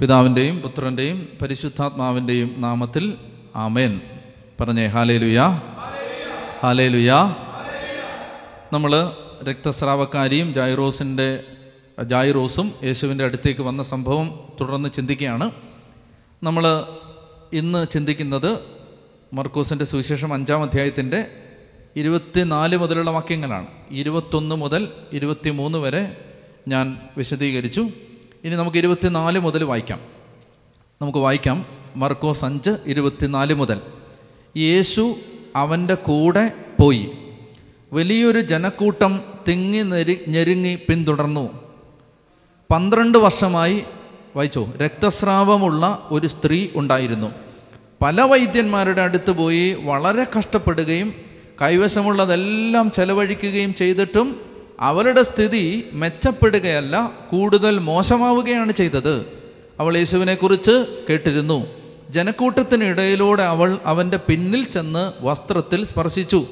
പിതാവിന്റെയും പുത്രന്റെയും പരിശുദ്ധാത്മാവിന്റെയും നാമത്തിൽ ആമേൻ. പറഞ്ഞേ ഹാലേ ലുയാ ഹാലേ ലുയാ നമ്മൾ രക്തസ്രാവക്കാരിയും ജൈറോസിന്റെ ജായിറോസും യേശുവിന്റെ അടുത്തേക്ക് വന്ന സംഭവം തുടർന്ന് ചിന്തിക്കുകയാണ്. നമ്മൾ ഇന്ന് ചിന്തിക്കുന്നത് മർക്കോസിന്റെ സുവിശേഷം അഞ്ചാം അധ്യായത്തിന്റെ ഇരുപത്തിനാല് മുതലുള്ള വാക്യങ്ങളാണ്. ഇരുപത്തൊന്ന് മുതൽ ഇരുപത്തി മൂന്ന് വരെ ഞാൻ വിശദീകരിച്ചു. ഇനി നമുക്ക് ഇരുപത്തിനാല് മുതൽ വായിക്കാം. നമുക്ക് വായിക്കാം. മർക്കോസ് അഞ്ച് ഇരുപത്തിനാല് മുതൽ. യേശു അവന്റെ കൂടെ പോയി. വലിയൊരു ജനക്കൂട്ടം തിങ്ങി നെരി ഞെരുങ്ങി പിന്തുടർന്നു. പന്ത്രണ്ട് വർഷമായി വായിച്ചോ രക്തസ്രാവമുള്ള ഒരു സ്ത്രീ ഉണ്ടായിരുന്നു. പല വൈദ്യന്മാരുടെ അടുത്ത് പോയി വളരെ കഷ്ടപ്പെടുകയും കൈവശമുള്ളതെല്ലാം ചെലവഴിക്കുകയും ചെയ്തിട്ടും അവരുടെ സ്ഥിതി മെച്ചപ്പെടുകയല്ല കൂടുതൽ മോശമാവുകയാണ് ചെയ്തത്. അവൾ യേശുവിനെക്കുറിച്ച് കേട്ടിരുന്നു. ജനക്കൂട്ടത്തിനിടയിലൂടെ അവൾ അവന്റെ പിന്നിൽ ചെന്ന് വസ്ത്രത്തിൽ സ്പർശിച്ചു.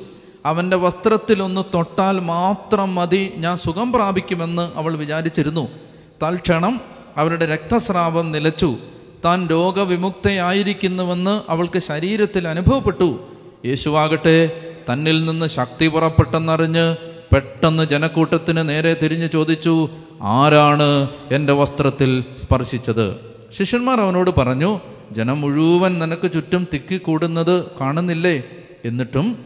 അവന്റെ വസ്ത്രത്തിലൊന്ന് തൊട്ടാൽ മാത്രം മതി ഞാൻ സുഖം പ്രാപിക്കുമെന്ന് അവൾ വിചാരിച്ചിരുന്നു. തൽക്ഷണം അവരുടെ രക്തസ്രാവം നിലച്ചു. താൻ രോഗവിമുക്തയായിരിക്കുന്നുവെന്ന് അവൾക്ക് ശരീരത്തിൽ അനുഭവപ്പെട്ടു. യേശുവാകട്ടെ തന്നിൽ നിന്ന് ശക്തി പുറപ്പെട്ടെന്നറിഞ്ഞ് പെട്ടെന്ന് ജനക്കൂട്ടത്തിന് നേരെ തിരിഞ്ഞു ചോദിച്ചു ആരാണ് എന്റെ വസ്ത്രത്തിൽ സ്പർശിച്ചത്? ശിഷ്യന്മാർ അവനോട് പറഞ്ഞു ജനം മുഴുവൻ നിനക്ക് ചുറ്റും തിക്കിക്കൂടുന്നത് കാണുന്നില്ലേ? എന്നിട്ടും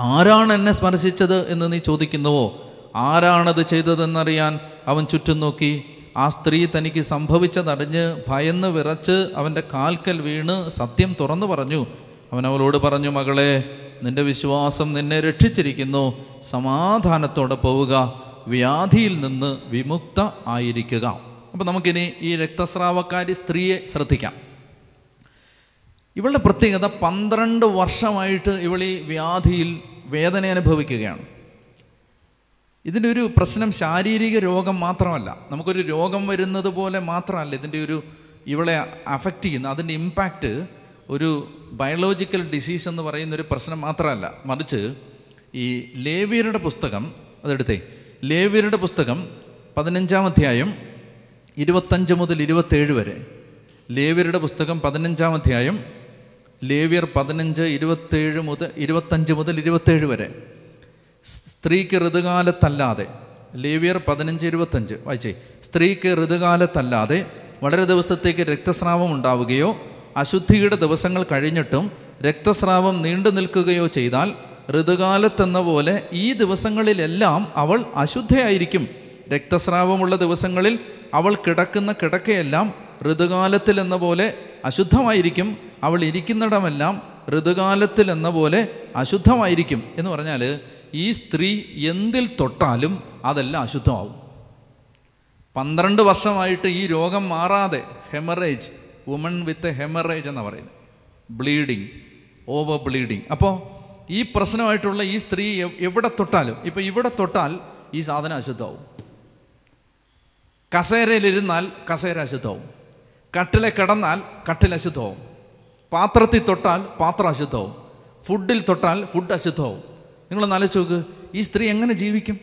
ആരാണ് എന്നെ സ്പർശിച്ചത്? എന്ന് നീ ചോദിക്കുന്നുവോ? ആരാണത് ചെയ്തതെന്നറിയാൻ അവൻ ചുറ്റും നോക്കി. ആ സ്ത്രീ തനിക്ക് സംഭവിച്ചതറിഞ്ഞ് ഭയന്ന് വിറച്ച് അവന്റെ കാൽക്കൽ വീണ് സത്യം തുറന്നു പറഞ്ഞു. അവൻ അവളോട് പറഞ്ഞു മകളെ നിന്റെ വിശ്വാസം നിന്നെ രക്ഷിച്ചിരിക്കുന്നു. സമാധാനത്തോടെ പോവുക. വ്യാധിയിൽ നിന്ന് വിമുക്ത ആയിരിക്കുക. അപ്പം നമുക്കിനി ഈ രക്തസ്രാവക്കാരി സ്ത്രീയെ ശ്രദ്ധിക്കാം. ഇവളുടെ പ്രത്യേകത പന്ത്രണ്ട് വർഷമായിട്ട് ഇവൾ ഈ വ്യാധിയിൽ വേദന അനുഭവിക്കുകയാണ്. ഇതിന്റെ ഒരു പ്രശ്നം ശാരീരിക രോഗം മാത്രമല്ല. നമുക്കൊരു രോഗം വരുന്നത് പോലെ മാത്രമല്ല ഇതിന്റെ ഒരു ഇവളെ അഫക്റ്റ് ചെയ്യുന്ന അതിന്റെ ഇമ്പാക്റ്റ് ഒരു ബയോളജിക്കൽ ഡിസീസ് എന്ന് പറയുന്ന ഒരു പ്രശ്നം മാത്രമല്ല. മറിച്ച് ഈ ലേവിയരുടെ പുസ്തകം അതെടുത്തേ ലേവിയരുടെ പുസ്തകം പതിനഞ്ചാം അധ്യായം ഇരുപത്തഞ്ച് മുതൽ ഇരുപത്തേഴ് വരെ. ലേവിയരുടെ പുസ്തകം പതിനഞ്ചാം അധ്യായം ലേവിയർ പതിനഞ്ച് ഇരുപത്തേഴ് മുതൽ ഇരുപത്തഞ്ച് മുതൽ ഇരുപത്തേഴ് വരെ. സ്ത്രീക്ക് ഋതുകാലത്തല്ലാതെ ലേവിയർ പതിനഞ്ച് ഇരുപത്തഞ്ച് വായിച്ചേ സ്ത്രീക്ക് ഋതുകാലത്തല്ലാതെ വളരെ ദിവസത്തേക്ക് രക്തസ്രാവം ഉണ്ടാവുകയോ അശുദ്ധിയുടെ ദിവസങ്ങൾ കഴിഞ്ഞിട്ടും രക്തസ്രാവം നീണ്ടു നിൽക്കുകയോ ചെയ്താൽ ഋതുകാലത്തെന്ന പോലെ ഈ ദിവസങ്ങളിലെല്ലാം അവൾ അശുദ്ധയായിരിക്കും. രക്തസ്രാവമുള്ള ദിവസങ്ങളിൽ അവൾ കിടക്കുന്ന കിടക്കയെല്ലാം ഋതുകാലത്തിൽ എന്ന പോലെ അശുദ്ധമായിരിക്കും. അവൾ ഇരിക്കുന്നിടമെല്ലാം ഋതുകാലത്തിൽ എന്ന പോലെ അശുദ്ധമായിരിക്കും. എന്ന് പറഞ്ഞാൽ ഈ സ്ത്രീ എന്തിൽ തൊട്ടാലും അതെല്ലാം അശുദ്ധമാവും. പന്ത്രണ്ട് വർഷമായിട്ട് ഈ രോഗം മാറാതെ ഹെമറേജ് വുമൺ വിത്ത് ഹെമറേജ് എന്ന് പറയുന്നത്. ബ്ലീഡിങ് ഓവർ ബ്ലീഡിങ് അപ്പോൾ ഈ പ്രശ്നമായിട്ടുള്ള ഈ സ്ത്രീ എവിടെ തൊട്ടാലും ഇപ്പം ഇവിടെ തൊട്ടാൽ ഈ സാധനം അശുദ്ധമാവും. കസേരയിലിരുന്നാൽ കസേര അശുദ്ധമാവും. കട്ടിലെ കിടന്നാൽ കട്ടിൽ അശുദ്ധമാവും. പാത്രത്തിൽ തൊട്ടാൽ പാത്രം അശുദ്ധമാവും. ഫുഡിൽ തൊട്ടാൽ ഫുഡ് അശുദ്ധമാവും. നിങ്ങൾ ആലോചിച്ച് ഈ സ്ത്രീ എങ്ങനെ ജീവിക്കും?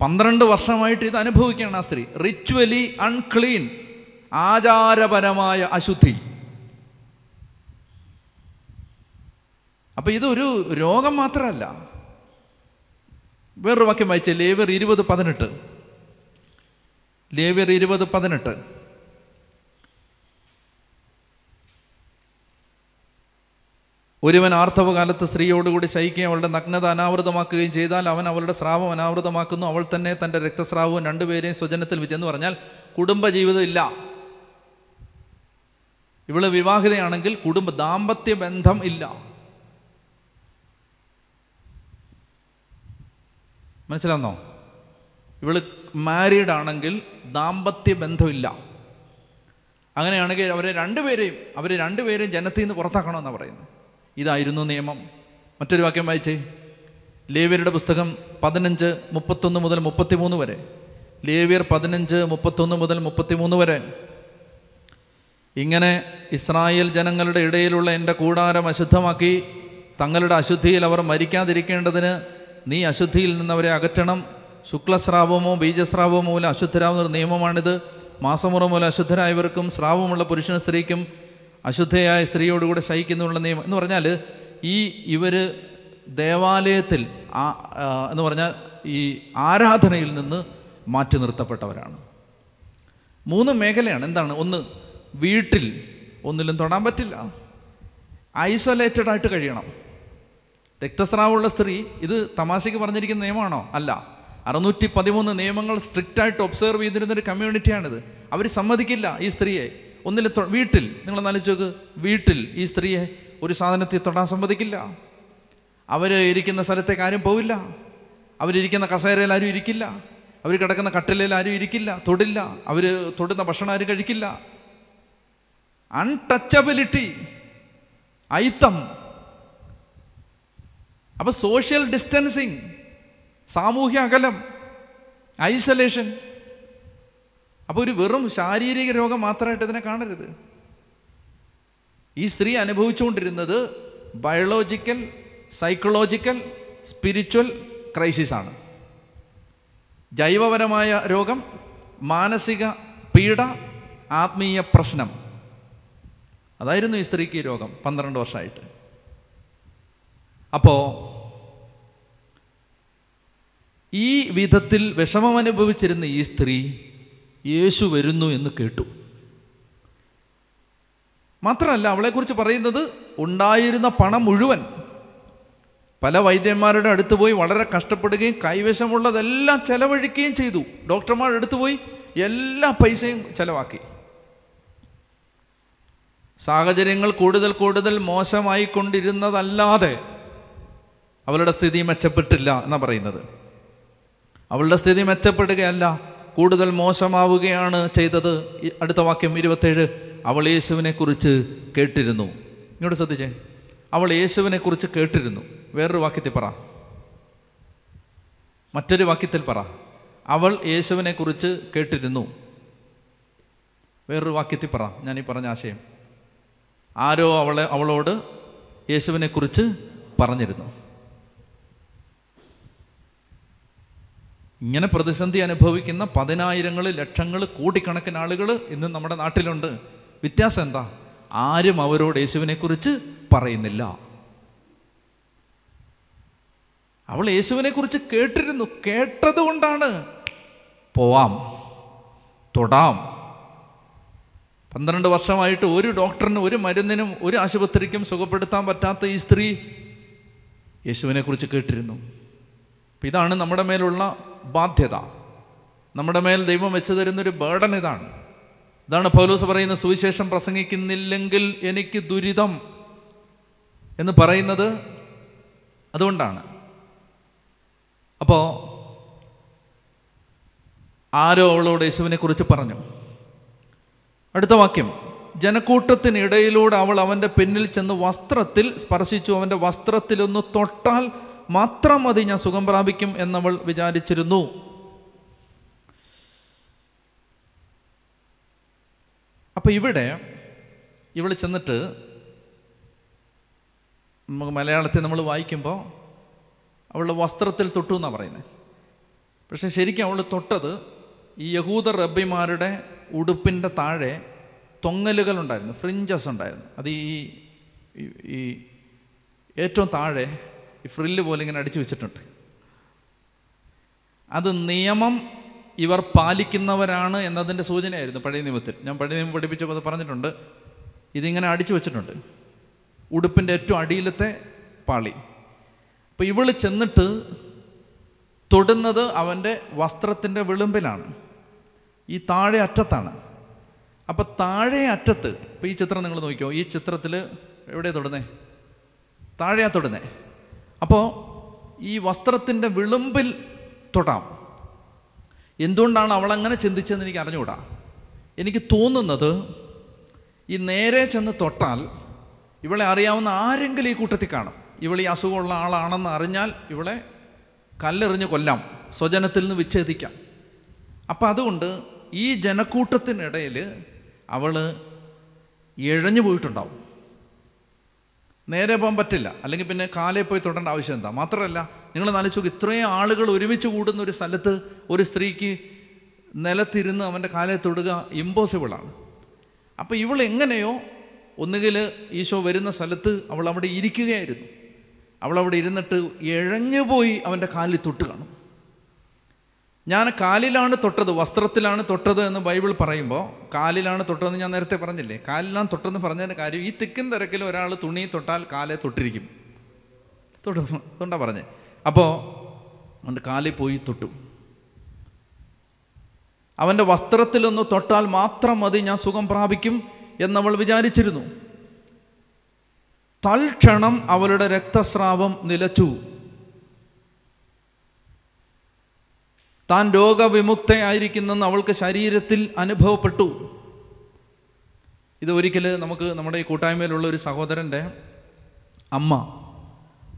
പന്ത്രണ്ട് വർഷമായിട്ട് ഇത് അനുഭവിക്കുകയാണ് ആ സ്ത്രീ. റിച്വലി അൺക്ലീൻ ആചാരപരമായ അശുദ്ധി. അപ്പൊ ഇതൊരു രോഗം മാത്രമല്ല. വേറൊരു വാക്യം വായിച്ചേ ലേവർ ഇരുപത് പതിനെട്ട്. ലേവർ ഇരുപത് പതിനെട്ട്. ഒരുവൻ ആർത്തവ കാലത്ത് സ്ത്രീയോടുകൂടി ശയിക്കുകയും അവളുടെ നഗ്നത അനാവൃതമാക്കുകയും ചെയ്താൽ അവൻ അവളുടെ സ്രാവം അനാവൃതമാക്കുന്നു. അവൾ തന്നെ തന്റെ രക്തസ്രാവവും രണ്ടുപേരെയും സ്വജനത്തിൽ വെച്ചെന്ന് പറഞ്ഞാൽ കുടുംബജീവിതം ഇല്ല. ഇവൾ വിവാഹിതയാണെങ്കിൽ കുടുംബ ദാമ്പത്യ ബന്ധം ഇല്ല. മനസ്സിലാന്നോ ഇവൾ മാരീഡ് ആണെങ്കിൽ ദാമ്പത്യ ബന്ധമില്ല. അങ്ങനെയാണെങ്കിൽ അവരെ രണ്ടുപേരെയും അവർ രണ്ടുപേരെയും ജനത്തിൽ നിന്ന് പുറത്താക്കണമെന്നാണ് പറയുന്നത്. ഇതായിരുന്നു നിയമം. മറ്റൊരു വാക്യം വായിച്ചേ. ലേവ്യരുടെ പുസ്തകം പതിനഞ്ച് മുപ്പത്തൊന്ന് മുതൽ മുപ്പത്തിമൂന്ന് വരെ. ലേവ്യർ പതിനഞ്ച് മുപ്പത്തൊന്ന് മുതൽ മുപ്പത്തിമൂന്ന് വരെ. ഇങ്ങനെ ഇസ്രായേൽ ജനങ്ങളുടെ ഇടയിലുള്ള എന്റെ കൂടാരം അശുദ്ധമാക്കി തങ്ങളുടെ അശുദ്ധിയിൽ അവർ മരിക്കാതിരിക്കേണ്ടതിന് നീ അശുദ്ധിയിൽ നിന്ന് അവരെ അകറ്റണം. ശുക്ലസ്രാവമോ ബീജസ്രാവമോ മൂലം അശുദ്ധരാവുന്ന ഒരു നിയമമാണിത്. മാസമുറ മൂലം അശുദ്ധരായവർക്കും സ്രാവമുള്ള പുരുഷന് സ്ത്രീക്കും അശുദ്ധയായ സ്ത്രീയോടുകൂടെ ശയിക്കുന്നുള്ള നിയമം. എന്ന് പറഞ്ഞാൽ ഈ ഇവർ ദേവാലയത്തിൽ എന്ന് പറഞ്ഞാൽ ഈ ആരാധനയിൽ നിന്ന് മാറ്റി നിർത്തപ്പെട്ടവരാണ്. മൂന്ന് മേഖലയാണ്. എന്താണ്? ഒന്ന് വീട്ടിൽ ഒന്നിലും തൊടാൻ പറ്റില്ല. ഐസൊലേറ്റഡ് ആയിട്ട് കഴിയണം. രക്തസ്രാവമുള്ള സ്ത്രീ ഇത് തമാശയ്ക്ക് പറഞ്ഞിരിക്കുന്ന നിയമമാണോ? അല്ല. അറുന്നൂറ്റി പതിമൂന്ന് നിയമങ്ങൾ സ്ട്രിക്റ്റ് ആയിട്ട് ഒബ്സർവ് ചെയ്തിരുന്ന ഒരു കമ്മ്യൂണിറ്റിയാണിത് അവർ സമ്മതിക്കില്ല ഈ സ്ത്രീയെ. ഒന്നിൽ വീട്ടിൽ നിങ്ങൾ നാലിച്ചോക്ക് വീട്ടിൽ ഈ സ്ത്രീയെ ഒരു സാധനത്തിൽ തൊടാൻ സമ്മതിക്കില്ല. അവർ ഇരിക്കുന്ന സ്ഥലത്തേക്ക് ആരും പോവില്ല. അവരിരിക്കുന്ന കസേരയിൽ ആരും ഇരിക്കില്ല. അവർ കിടക്കുന്ന കട്ടിലയിൽ ആരും ഇരിക്കില്ല. തൊടില്ല. അവർ തൊടുന്ന ഭക്ഷണം ആരും കഴിക്കില്ല. അൺടച്ചബിലിറ്റി ഐത്തം അപ്പൊ സോഷ്യൽ ഡിസ്റ്റൻസിങ് സാമൂഹ്യ അകലം ഐസൊലേഷൻ അപ്പോൾ ഒരു വെറും ശാരീരിക രോഗം മാത്രമായിട്ട് ഇതിനെ കാണരുത്. ഈ സ്ത്രീ അനുഭവിച്ചുകൊണ്ടിരുന്നത് ബയോളജിക്കൽ സൈക്കോളജിക്കൽ സ്പിരിച്വൽ ക്രൈസിസ് ആണ്. ജൈവപരമായ രോഗം മാനസിക പീഡ ആത്മീയ പ്രശ്നം. അതായിരുന്നു ഈ സ്ത്രീക്ക് രോഗം പന്ത്രണ്ട് വർഷമായിട്ട്. അപ്പോൾ ഈ വിധത്തിൽ വിഷമം അനുഭവിച്ചിരുന്ന ഈ സ്ത്രീ യേശു വരുന്നു എന്ന് കേട്ടു. മാത്രമല്ല അവളെക്കുറിച്ച് പറയുന്നത് ഉണ്ടായിരുന്ന പണം മുഴുവൻ പല വൈദ്യന്മാരുടെ അടുത്ത് പോയി വളരെ കഷ്ടപ്പെടുകയും കൈവശമുള്ളതെല്ലാം ചെലവഴിക്കുകയും ചെയ്തു. ഡോക്ടർമാരുടെ അടുത്ത് പോയി എല്ലാ പൈസയും ചെലവാക്കി. സാഹചര്യങ്ങൾ കൂടുതൽ കൂടുതൽ മോശമായി കൊണ്ടിരുന്നതല്ലാതെ അവളുടെ സ്ഥിതി മെച്ചപ്പെട്ടില്ല എന്നാണ് പറയുന്നത്. അവളുടെ സ്ഥിതി മെച്ചപ്പെടുകയല്ല കൂടുതൽ മോശമാവുകയാണ് ചെയ്തത്. അടുത്ത വാക്യം ഇരുപത്തേഴ് അവൾ യേശുവിനെക്കുറിച്ച് കേട്ടിരുന്നു. ഇങ്ങോട്ട് ശ്രദ്ധിച്ചേ. അവൾ യേശുവിനെക്കുറിച്ച് കേട്ടിരുന്നു. വേറൊരു വാക്യത്തിൽ പറ. മറ്റൊരു വാക്യത്തിൽ പറ. അവൾ യേശുവിനെക്കുറിച്ച് കേട്ടിരുന്നു. വേറൊരു വാക്യത്തിൽ പറ. ഞാൻ ഈ പറഞ്ഞ ആശയം. ആരോ അവളെ അവളോട് യേശുവിനെക്കുറിച്ച് പറഞ്ഞിരുന്നു. ഇങ്ങനെ പ്രതിസന്ധി അനുഭവിക്കുന്ന പതിനായിരങ്ങൾ ലക്ഷങ്ങൾ കോടിക്കണക്കിന് ആളുകൾ ഇന്ന് നമ്മുടെ നാട്ടിലുണ്ട്. വ്യത്യാസം എന്താ? ആരും അവരോട് യേശുവിനെക്കുറിച്ച് പറയുന്നില്ല. അവൾ യേശുവിനെക്കുറിച്ച് കേട്ടിരുന്നു. കേട്ടതുകൊണ്ടാണ്. പോവാം. തൊടാം. പന്ത്രണ്ട് വർഷമായിട്ട് ഒരു ഡോക്ടറിനും ഒരു മരുന്നിനും ഒരു ആശുപത്രിക്കും സുഖപ്പെടുത്താൻ പറ്റാത്ത ഈ സ്ത്രീ യേശുവിനെക്കുറിച്ച് കേട്ടിരുന്നു. അപ്പം ഇതാണ് നമ്മുടെ മേലുള്ള ബാധ്യത. നമ്മുടെ മേൽ ദൈവം വെച്ച് തരുന്നൊരു ബേഡൻ ഇതാണ്. ഇതാണ് പൗലോസ് പറയുന്ന സുവിശേഷം പ്രസംഗിക്കുന്നില്ലെങ്കിൽ എനിക്ക് ദുരിതം എന്ന് പറയുന്നത് അതുകൊണ്ടാണ്. അപ്പോൾ ആരോ അവളോട് യേശുവിനെക്കുറിച്ച് പറഞ്ഞു. അടുത്ത വാക്യം. ജനക്കൂട്ടത്തിനിടയിലൂടെ അവൾ അവന്റെ പിന്നിൽ ചെന്ന് വസ്ത്രത്തിൽ സ്പർശിച്ചു. അവന്റെ വസ്ത്രത്തിലൊന്ന് തൊട്ടാൽ മാത്രം മതി ഞാൻ സുഖം പ്രാപിക്കും എന്നവൾ വിചാരിച്ചിരുന്നു. അപ്പോൾ ഇവിടെ ഇവൾ ചെന്നിട്ട് നമുക്ക് മലയാളത്തിൽ നമ്മൾ വായിക്കുമ്പോൾ അവളുടെ വസ്ത്രത്തിൽ തൊട്ടു എന്നാണ് പറയുന്നത്. പക്ഷേ ശരിക്കും അവൾ തൊട്ടത് ഈ യഹൂദ റബ്ബിമാരുടെ ഉടുപ്പിന്റെ താഴെ തൊങ്ങലുകൾ ഉണ്ടായിരുന്നു ഫ്രിഞ്ചസ് ഉണ്ടായിരുന്നു. അത് ഈ ഈ- ഏറ്റവും താഴെ ഈ ഫ്രില്ല് പോലെ ഇങ്ങനെ അടിച്ചു വെച്ചിട്ടുണ്ട്. അത് നിയമം ഇവർ പാലിക്കുന്നവരാണ് എന്നതിന്റെ സൂചനയായിരുന്നു പഴയ നിയമത്തിൽ. ഞാൻ പഴയ നിയമം പഠിപ്പിച്ചപ്പോൾ അത് പറഞ്ഞിട്ടുണ്ട്. ഇതിങ്ങനെ അടിച്ചു വെച്ചിട്ടുണ്ട്. ഉടുപ്പിന്റെ ഏറ്റവും അടിയിലത്തെ പാളി. അപ്പോൾ ഇവൾ ചെന്നിട്ട് തൊടുന്നത് അവന്റെ വസ്ത്രത്തിന്റെ വിളുമ്പിലാണ്. ഈ താഴെ അറ്റത്താണ്. അപ്പോൾ താഴെ അറ്റത്ത് ഇപ്പോൾ ഈ ചിത്രം നിങ്ങൾ നോക്കിയോ ഈ ചിത്രത്തിൽ എവിടെയാണ് തൊടുന്നേ? താഴെയാ തൊടുന്നേ. അപ്പോൾ ഈ വസ്ത്രത്തിന്റെ വിളുമ്പിൽ തൊടാം. എന്തുകൊണ്ടാണ് അവളങ്ങനെ ചിന്തിച്ചതെന്ന് എനിക്ക് അറിഞ്ഞുകൂടാ. എനിക്ക് തോന്നുന്നത് ഈ നേരെ ചെന്ന് തൊട്ടാൽ ഇവളെ അറിയാവുന്ന ആരെങ്കിലും ഈ കൂട്ടത്തിൽ കാണും. ഇവൾ ഈ അസുഖമുള്ള ആളാണെന്ന് അറിഞ്ഞാൽ ഇവളെ കല്ലെറിഞ്ഞ് കൊല്ലാം സ്വജനത്തിൽ നിന്ന് വിച്ഛേദിക്കാം. അപ്പം അതുകൊണ്ട് ഈ ജനക്കൂട്ടത്തിനിടയിൽ അവൾ ഇഴഞ്ഞു പോയിട്ടുണ്ടാവും. നേരെ പോകാൻ പറ്റില്ല. അല്ലെങ്കിൽ പിന്നെ കാലേ പോയി തൊടേണ്ട ആവശ്യം എന്താ? മാത്രമല്ല നിങ്ങൾ നാലിച്ചു ഇത്രയും ആളുകൾ ഒരുമിച്ച് കൂടുന്ന ഒരു സ്ഥലത്ത് ഒരു സ്ത്രീക്ക് നിലത്തിരുന്ന് അവന്റെ കാലേ തൊടുക ഇമ്പോസിബിളാണ് അപ്പോൾ ഇവൾ എങ്ങനെയോ ഒന്നുകിൽ ഈശോ വരുന്ന സ്ഥലത്ത് അവൾ അവിടെ ഇരിക്കുകയായിരുന്നു. അവൾ അവിടെ ഇരുന്നിട്ട് ഇഴഞ്ഞു പോയി അവന്റെ കാലിൽ തൊട്ട് കാണും. ഞാൻ കാലിലാണ് തൊട്ടത് വസ്ത്രത്തിലാണ് തൊട്ടത് എന്ന് ബൈബിൾ പറയുമ്പോൾ കാലിലാണ് തൊട്ടതെന്ന് ഞാൻ നേരത്തെ പറഞ്ഞില്ലേ? കാലിലാണ് തൊട്ടതെന്ന് പറഞ്ഞതിന്റെ കാര്യം ഈ തിക്കും തിരക്കിൽ ഒരാൾ തുണി തൊട്ടാൽ കാലെ തൊട്ടിരിക്കും. തൊട്ടു അതുകൊണ്ടാണ് പറഞ്ഞത് അപ്പോൾ അവന്റെ കാലിൽ പോയി തൊട്ടു. അവന്റെ വസ്ത്രത്തിലൊന്ന് തൊട്ടാൽ മാത്രം മതി ഞാൻ സുഖം പ്രാപിക്കും എന്നവൾ വിചാരിച്ചിരുന്നു. തൽക്ഷണം അവളുടെ രക്തസ്രാവം നിലച്ചു. താൻ രോഗവിമുക്തയായിരിക്കുന്നെന്ന് അവൾക്ക് ശരീരത്തിൽ അനുഭവപ്പെട്ടു. ഇത് ഒരിക്കൽ നമുക്ക് നമ്മുടെ ഈ കൂട്ടായ്മയിലുള്ള ഒരു സഹോദരന്റെ അമ്മ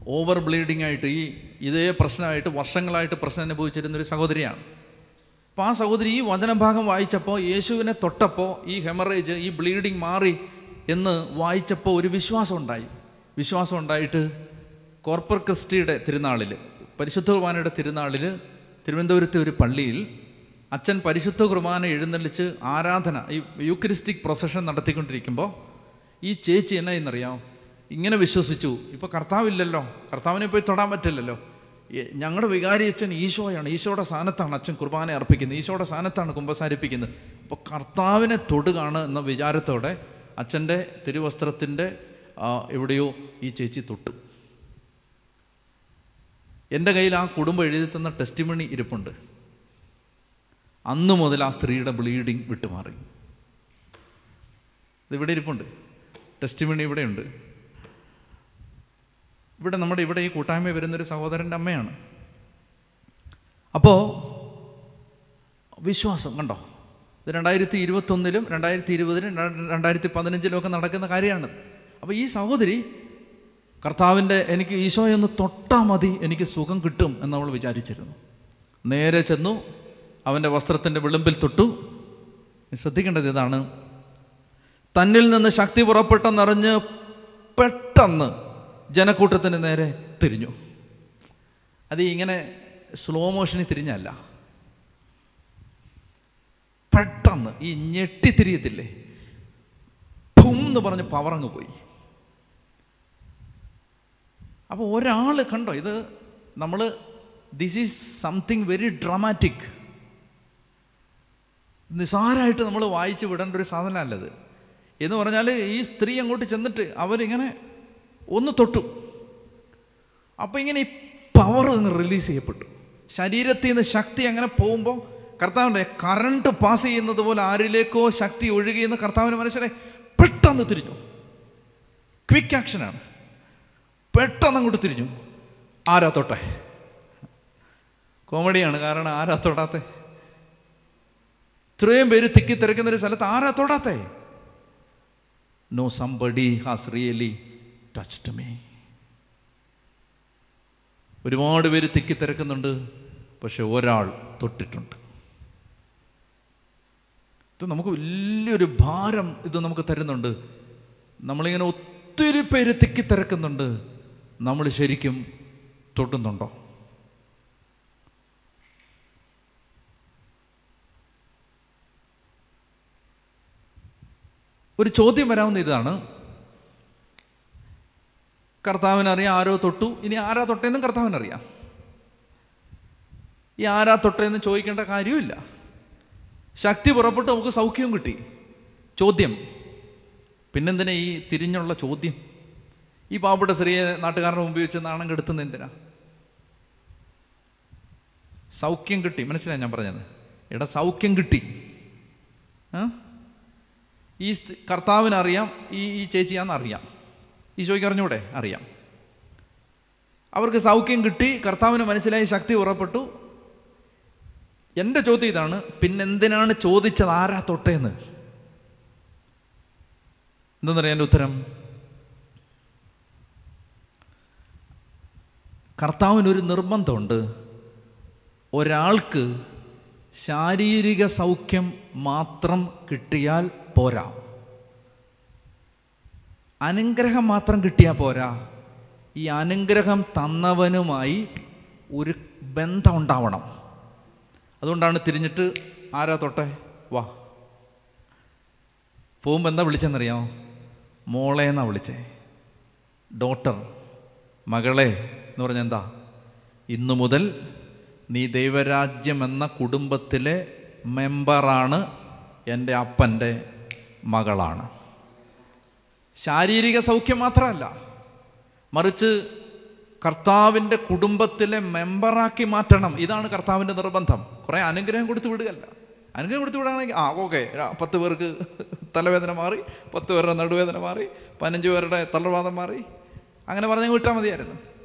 ഓവർ ബ്ലീഡിംഗ് ആയിട്ട് ഈ ഇതേ പ്രശ്നമായിട്ട് വർഷങ്ങളായിട്ട് പ്രശ്നം അനുഭവിച്ചിരുന്നൊരു സഹോദരിയാണ്. അപ്പോൾ ആ സഹോദരി ഈ വചനഭാഗം വായിച്ചപ്പോൾ യേശുവിനെ തൊട്ടപ്പോൾ ഈ ഹെമറേജ് ഈ ബ്ലീഡിങ് മാറി എന്ന് വായിച്ചപ്പോൾ ഒരു വിശ്വാസം ഉണ്ടായി. വിശ്വാസം ഉണ്ടായിട്ട് കോർപ്പർ ക്രിസ്റ്റിയുടെ തിരുനാളിൽ പരിശുദ്ധ കുർബാനയുടെ തിരുനാളിൽ തിരുവനന്തപുരത്തെ ഒരു പള്ളിയിൽ അച്ഛൻ പരിശുദ്ധ കുർബാന എഴുന്നള്ളിച്ച് ആരാധന ഈ യൂക്രിസ്റ്റിക് പ്രൊസഷൻ നടത്തിക്കൊണ്ടിരിക്കുമ്പോൾ ഈ ചേച്ചി എന്നാ എന്നറിയാം ഇങ്ങനെ വിശ്വസിച്ചു ഇപ്പോൾ കർത്താവില്ലല്ലോ കർത്താവിനെ പോയി തൊടാൻ പറ്റില്ലല്ലോ. ഞങ്ങളുടെ വികാരി അച്ഛൻ ഈശോയാണ് ഈശോയുടെ സ്ഥാനത്താണ് അച്ഛൻ കുർബാന അർപ്പിക്കുന്നത് ഈശോയുടെ സ്ഥാനത്താണ് കുമ്പസാരിപ്പിക്കുന്നത്. അപ്പോൾ കർത്താവിനെ തൊടുകയാണ് എന്ന വിചാരത്തോടെ അച്ഛന്റെ തിരുവസ്ത്രത്തിന്റെ എവിടെയോ ഈ ചേച്ചി തൊട്ടു. എന്റെ കയ്യിൽ ആ കുടുംബം എഴുതി തന്ന ടെസ്റ്റിമണി ഇരിപ്പുണ്ട്. അന്ന് മുതൽ ആ സ്ത്രീയുടെ ബ്ലീഡിങ് വിട്ടുമാറി. ഇതിവിടെ ഇരിപ്പുണ്ട്. ടെസ്റ്റിമണി ഇവിടെയുണ്ട് ഇവിടെ നമ്മുടെ ഇവിടെ ഈ കൂട്ടായ്മ വരുന്നൊരു സഹോദരന്റെ അമ്മയാണ്. അപ്പോൾ വിശ്വാസം കണ്ടോ? ഇത് രണ്ടായിരത്തി ഇരുപത്തൊന്നിലും രണ്ടായിരത്തി ഇരുപതിലും രണ്ടായിരത്തി പതിനഞ്ചിലും ഒക്കെ നടക്കുന്ന കാര്യമാണ്. അപ്പോൾ ഈ സഹോദരി കർത്താവിന്റെ എനിക്ക് ഈശോയെ ഒന്ന് തൊട്ടാൽ മതി എനിക്ക് സുഖം കിട്ടും എന്നവൾ വിചാരിച്ചിരുന്നു. നേരെ ചെന്നു അവന്റെ വസ്ത്രത്തിന്റെ വിളിമ്പിൽ തൊട്ടു. ശ്രദ്ധിക്കേണ്ടത് ഇതാണ്. തന്നിൽ നിന്ന് ശക്തി പുറപ്പെട്ടെന്നറിഞ്ഞ് പെട്ടെന്ന് ജനക്കൂട്ടത്തിന് നേരെ തിരിഞ്ഞു. അത് ഇങ്ങനെ സ്ലോ മോഷനിൽ തിരിഞ്ഞല്ല. പെട്ടെന്ന് ഈ ഞെട്ടിത്തിരിയത്തില്ലേ? ഭും എന്ന് പറഞ്ഞ് പവറങ്ങ് പോയി. അപ്പോൾ ഒരാൾ കണ്ടോ ഇത് നമ്മൾ this is something very dramatic നിസാരമായിട്ട് നമ്മൾ വായിച്ച് വിടേണ്ട ഒരു സാധനമല്ലത് എന്ന് പറഞ്ഞാൽ ഈ സ്ത്രീ അങ്ങോട്ട് ചെന്നിട്ട് അവരിങ്ങനെ ഒന്ന് തൊട്ടു. അപ്പോൾ ഇങ്ങനെ ഈ പവർ അങ്ങ് റിലീസ് ചെയ്യപ്പെട്ടു. ശരീരത്തിൽ നിന്ന് ശക്തി അങ്ങനെ പോകുമ്പോൾ കർത്താവിന്റെ കറണ്ട് പാസ് ചെയ്യുന്നത് പോലെ ആരിലേക്കോ ശക്തി ഒഴുകിയെന്ന് കർത്താവിന് മനസ്സിനെ പെട്ടെന്ന് തിരിഞ്ഞു. ക്വിക്ക് ആക്ഷനാണ് പെട്ടെന്ന് അങ്ങോട്ട് തിരിഞ്ഞു. ആരാ തൊട്ടെ കോമഡിയാണ് കാരണം ആരാ തൊടാത്തെ ഇത്രയും പേര് തിക്കി തിരക്കുന്ന ഒരു സ്ഥലത്ത് ആരാ തൊടാത്തെ no somebody has really touched me ഒരുപാട് പേര് തിക്കി തിരക്കുന്നുണ്ട് പക്ഷെ ഒരാൾ തൊട്ടിട്ടുണ്ട്. ഇത് നമുക്ക് വലിയൊരു ഭാരം ഇത് നമുക്ക് തരുന്നുണ്ട്. നമ്മളിങ്ങനെ ഒത്തിരി പേര് തിക്കി തിരക്കുന്നുണ്ട്. നമ്മൾ ശരിക്കും തൊട്ടുന്നുണ്ടോ? ഒരു ചോദ്യം വരാവുന്ന ഇതാണ്. കർത്താവിനറിയാം ആരോ തൊട്ടു ഇനി ആരാ തൊട്ടേന്നും കർത്താവിനറിയാം. ഈ ആരാ തൊട്ടേന്ന് ചോദിക്കേണ്ട കാര്യമില്ല ശക്തി പുറപ്പെട്ട് നമുക്ക് സൗഖ്യവും കിട്ടി. ചോദ്യം. പിന്നെന്തിനാ ഈ തിരിഞ്ഞുള്ള ചോദ്യം? ഈ പാവപ്പെട്ട സ്ത്രീയെ നാട്ടുകാരുടെ മുമ്പ് വെച്ച് നാണം കെടുത്തുന്ന എന്തിനാ? സൗഖ്യം കിട്ടി. മനസ്സിലായി ഞാൻ പറഞ്ഞത്? എടാ സൗഖ്യം കിട്ടി. ഈ കർത്താവിനറിയാം ഈ ഈ ചേച്ചിയാന്ന് അറിയാം ഈശോയ്ക്ക് അറിഞ്ഞൂടെ? അറിയാം. അവർക്ക് സൗഖ്യം കിട്ടി കർത്താവിന് മനസ്സിലായി ശക്തി ഉറപ്പെട്ടു. എന്റെ ചോദ്യം ഇതാണ് പിന്നെന്തിനാണ് ചോദിച്ചത്? ആരാ തൊട്ടേന്ന്? എന്തെന്നറിയാം എന്റെ ഉത്തരം? കർത്താവിനൊരു നിർബന്ധമുണ്ട്. ഒരാൾക്ക് ശാരീരിക സൗഖ്യം മാത്രം കിട്ടിയാൽ പോരാ. അനുഗ്രഹം മാത്രം കിട്ടിയാൽ പോരാ. ഈ അനുഗ്രഹം തന്നവനുമായി ഒരു ബന്ധം ഉണ്ടാവണം. അതുകൊണ്ടാണ് തിരിഞ്ഞിട്ട് ആരാ തൊട്ടെ? വാ. പോകുമ്പോൾ എന്താ വിളിച്ചെന്നറിയാമോ? മോളേന്നാ വിളിച്ചേ. ഡോട്ടർ. മകളെ. എന്ന് പറഞ്ഞാൽ എന്താ? ഇന്നു മുതൽ നീ ദൈവരാജ്യം എന്ന കുടുംബത്തിലെ മെമ്പറാണ് എന്റെ അപ്പന്റെ മകളാണ്. ശാരീരിക സൗഖ്യം മാത്രമല്ല മറിച്ച് കർത്താവിന്റെ കുടുംബത്തിലെ മെമ്പറാക്കി മാറ്റണം. ഇതാണ് കർത്താവിന്റെ നിർബന്ധം. കുറേ അനുഗ്രഹം കൊടുത്തു വിടുകയല്ല. അനുഗ്രഹം കൊടുത്തു വിടുകയാണെങ്കിൽ ആ ഓക്കെ പത്ത് പേർക്ക് തലവേദന മാറി പത്ത് പേരുടെ നടുവേദന മാറി പതിനഞ്ച് പേരുടെ തളർവാദം മാറി അങ്ങനെ പറഞ്ഞ് വിട്ടാൽ മതിയായിരുന്നു.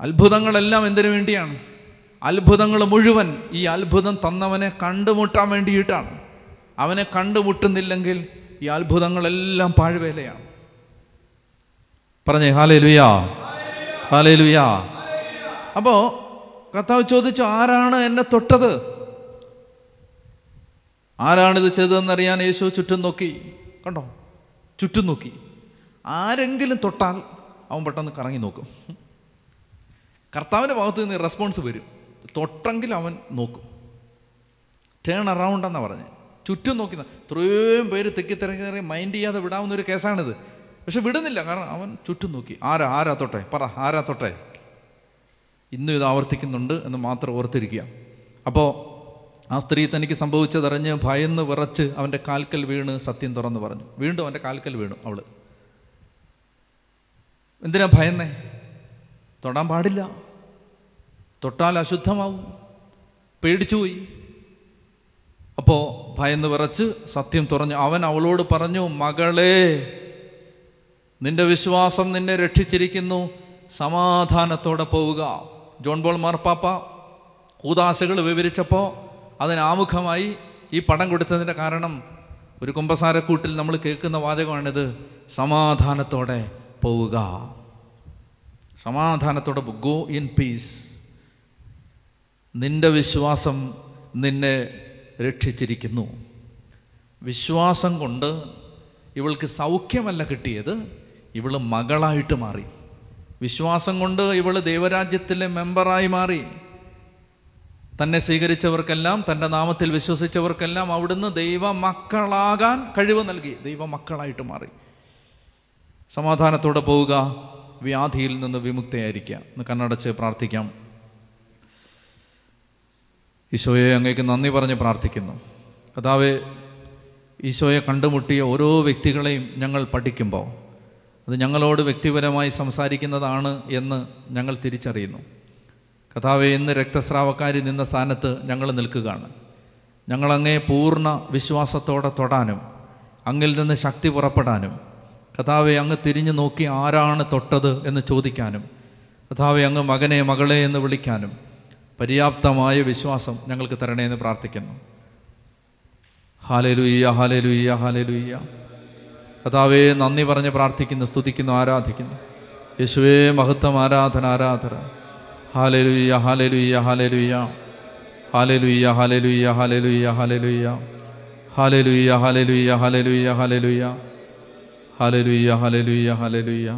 അത്ഭുതങ്ങളെല്ലാം എന്തിനു വേണ്ടിയാണ്? അത്ഭുതങ്ങൾ മുഴുവൻ ഈ അത്ഭുതം തന്നവനെ കണ്ടുമുട്ടാൻ വേണ്ടിയിട്ടാണ്. അവനെ കണ്ടുമുട്ടുന്നില്ലെങ്കിൽ ഈ അത്ഭുതങ്ങളെല്ലാം പാഴ്വേലയാണ്. പറഞ്ഞേ ഹാലേ ലുയാ ഹാലേ ലുയാ അപ്പോൾ കർത്താവ് ചോദിച്ചു ആരാണ് എന്നെ തൊട്ടത്? ആരാണിത് ചെയ്തതെന്നറിയാൻ യേശു ചുറ്റും നോക്കി. കണ്ടോ? ചുറ്റും നോക്കി. ആരെങ്കിലും തൊട്ടാൽ അവൻ പെട്ടെന്ന് കറങ്ങി നോക്കും. കർത്താവിന്റെ ഭാഗത്ത് നിന്ന് റെസ്പോൺസ് വരും. തൊട്ടെങ്കിൽ അവൻ നോക്കും. ടേൺ അറൗണ്ട് എന്നാണ് പറഞ്ഞത് ചുറ്റും നോക്കി ഇത്രയും പേര് തെക്കിത്തിറങ്ങി മൈൻഡ് ചെയ്യാതെ വിടാവുന്ന ഒരു കേസാണിത് പക്ഷെ വിടുന്നില്ല. കാരണം അവൻ ചുറ്റും നോക്കി. ആരാ? ആരാ തൊട്ടെ? പറ. ആരാ തൊട്ടെ? ഇന്നും ഇത് ആവർത്തിക്കുന്നുണ്ട് എന്ന് മാത്രം ഓർത്തിരിക്കുക. അപ്പോൾ ആ സ്ത്രീ തനിക്ക് സംഭവിച്ചതറിഞ്ഞ് ഭയന്ന് വിറച്ച് അവന്റെ കാൽക്കൽ വീണ് സത്യം തുറന്ന് പറഞ്ഞു. വീണ്ടും അവന്റെ കാൽക്കൽ വീണു അവൾ. എന്തിനാ ഭയന്നേ? തൊടാൻ പാടില്ല. തൊട്ടാൽ അശുദ്ധമാവും. പേടിച്ചുപോയി. അപ്പോൾ ഭയന്ന് വിറച്ച് സത്യം തുറഞ്ഞു അവൻ അവളോട് പറഞ്ഞു മകളെ നിന്റെ വിശ്വാസം നിന്നെ രക്ഷിച്ചിരിക്കുന്നു. സമാധാനത്തോടെ പോവുക. ജോൺ ബോൾ മാർപ്പാപ്പ കൂതാശകൾ വിവരിച്ചപ്പോൾ അതിനാമുഖമായി ഈ പടം കൊടുത്തതിന്റെ കാരണം ഒരു കുമ്പസാരക്കൂട്ടിൽ നമ്മൾ കേൾക്കുന്ന വാചകമാണിത്. സമാധാനത്തോടെ പോവുക. സമാധാനത്തോടെ ഗോ ഇൻ പീസ്. നിന്റെ വിശ്വാസം നിന്നെ രക്ഷിച്ചിരിക്കുന്നു. വിശ്വാസം കൊണ്ട് ഇവൾക്ക് സൗഖ്യമല്ല കിട്ടിയത് ഇവൾ മകളായിട്ട് മാറി. വിശ്വാസം കൊണ്ട് ഇവൾ ദൈവരാജ്യത്തിലെ മെമ്പറായി മാറി. തന്നെ സ്വീകരിച്ചവർക്കെല്ലാം തന്റെ നാമത്തിൽ വിശ്വസിച്ചവർക്കെല്ലാം അവിടുന്ന് ദൈവ മക്കളാകാൻ കഴിവ് നൽകി ദൈവ മക്കളായിട്ട് മാറി. സമാധാനത്തോടെ പോവുക വ്യാധിയിൽ നിന്ന് വിമുക്തയായിരിക്കുക. ഒന്ന് കണ്ണടച്ച് പ്രാർത്ഥിക്കാം. ഈശോയെ അങ്ങേക്ക് നന്ദി പറഞ്ഞ് പ്രാർത്ഥിക്കുന്നു. കഥാവെ ഈശോയെ കണ്ടുമുട്ടിയ ഓരോ വ്യക്തികളെയും ഞങ്ങൾ പഠിക്കുമ്പോൾ അത് ഞങ്ങളോട് വ്യക്തിപരമായി സംസാരിക്കുന്നതാണ് എന്ന് ഞങ്ങൾ തിരിച്ചറിയുന്നു. കഥാവെ ഇന്ന് രക്തസ്രാവക്കാരി നിന്ന സ്ഥാനത്ത് ഞങ്ങൾ നിൽക്കുകയാണ്. ഞങ്ങളങ്ങേ പൂർണ വിശ്വാസത്തോടെ തൊടാനും അങ്ങിൽ നിന്ന് ശക്തി പുറപ്പെടാനും കഥാവെ അങ്ങ് തിരിഞ്ഞു നോക്കി ആരാണ് തൊട്ടത് എന്ന് ചോദിക്കാനും കഥാവെ അങ്ങ് മകനെ മകളെ എന്ന് വിളിക്കാനും പര്യാപ്തമായ വിശ്വാസം ഞങ്ങൾക്ക് തരണേ എന്ന് പ്രാർത്ഥിക്കുന്നു. ഹാലലുയ്യ ഹാലലുയ്യ ഹാലലുയ്യ കഥാവേ നന്ദി പറഞ്ഞ് പ്രാർത്ഥിക്കുന്നു സ്തുതിക്കുന്നു ആരാധിക്കുന്നു. യേശുവേ മഹത്വം ആരാധന ആരാധന. ഹാലലുയ്യ ഹാലലുയ്യ ഹാലലുയ്യ ഹാലലുയ്യ ഹാലലുയ്യ ഹാലലുയ്യ ഹാലലുയ്യ ഹാലലുയ്യ ഹാലലുയ്യ ഹാലലുയ്യ ഹാലലുയ്യ ഹാലലുയ്യ ഹാലലുയ്യ ഹാലലുയ്യ